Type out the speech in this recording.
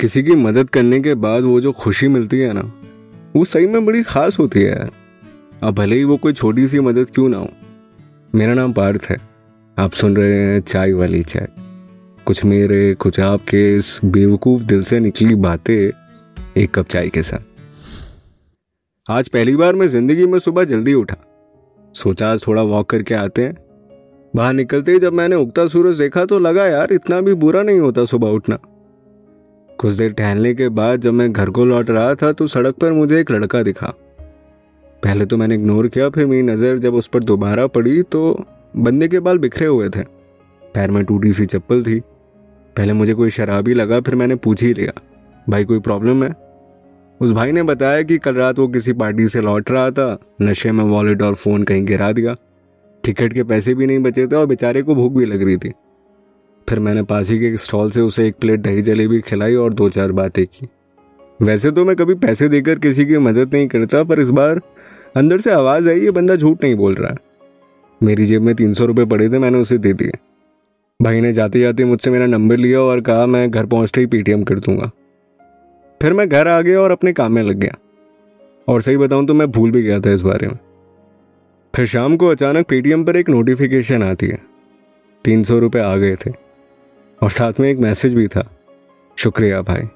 किसी की मदद करने के बाद वो जो खुशी मिलती है ना, वो सही में बड़ी खास होती है। यार अब भले ही वो कोई छोटी सी मदद क्यों ना हो। मेरा नाम पार्थ है। आप सुन रहे हैं चाय वाली चाय। कुछ मेरे, कुछ आपके इस बेवकूफ़ दिल से निकली बातें एक कप चाय के साथ। आज पहली बार मैं ज़िंदगी में सुबह जल्दी उठा। सोचा थोड़ा वॉक करके आते हैं। बाहर निकलते ही जब मैंने उगता सूरज देखा तो लगा यार, इतना भी बुरा नहीं होता सुबह उठना। कुछ देर टहलने के बाद जब मैं घर को लौट रहा था तो सड़क पर मुझे एक लड़का दिखा। पहले तो मैंने इग्नोर किया, फिर मेरी नज़र जब उस पर दोबारा पड़ी तो बंदे के बाल बिखरे हुए थे। पैर में टूटी सी चप्पल थी। पहले मुझे कोई शराबी लगा, फिर मैंने पूछ ही लिया, भाई, कोई प्रॉब्लम है? उस भाई ने बताया कि कल रात वो किसी पार्टी से लौट रहा था, नशे में वॉलेट और फ़ोन कहीं गिरा दिया। टिकट के पैसे भी नहीं बचे थे और बेचारे को भूख भी लग रही थी। फिर मैंने पासी के स्टॉल से उसे एक प्लेट दही जलेबी खिलाई और दो चार बातें की। वैसे तो मैं कभी पैसे देकर किसी की मदद नहीं करता, पर इस बार अंदर से आवाज़ आई, ये बंदा झूठ नहीं बोल रहा। है मेरी जेब में तीन सौ रुपये पड़े थे, मैंने उसे दे दिए। भाई ने जाते जाते मुझसे मेरा नंबर लिया और कहा, मैं घर पहुँचते ही पेटीएम कर दूँगा। फिर मैं घर आ गया और अपने काम में लग गया। और सही बताऊँ तो मैं भूल भी गया था इस बारे में। फिर शाम को अचानक पेटीएम पर एक नोटिफिकेशन आती है। तीन सौ रुपये आ गए थे। और साथ में एक मैसेज भी था। शुक्रिया भाई।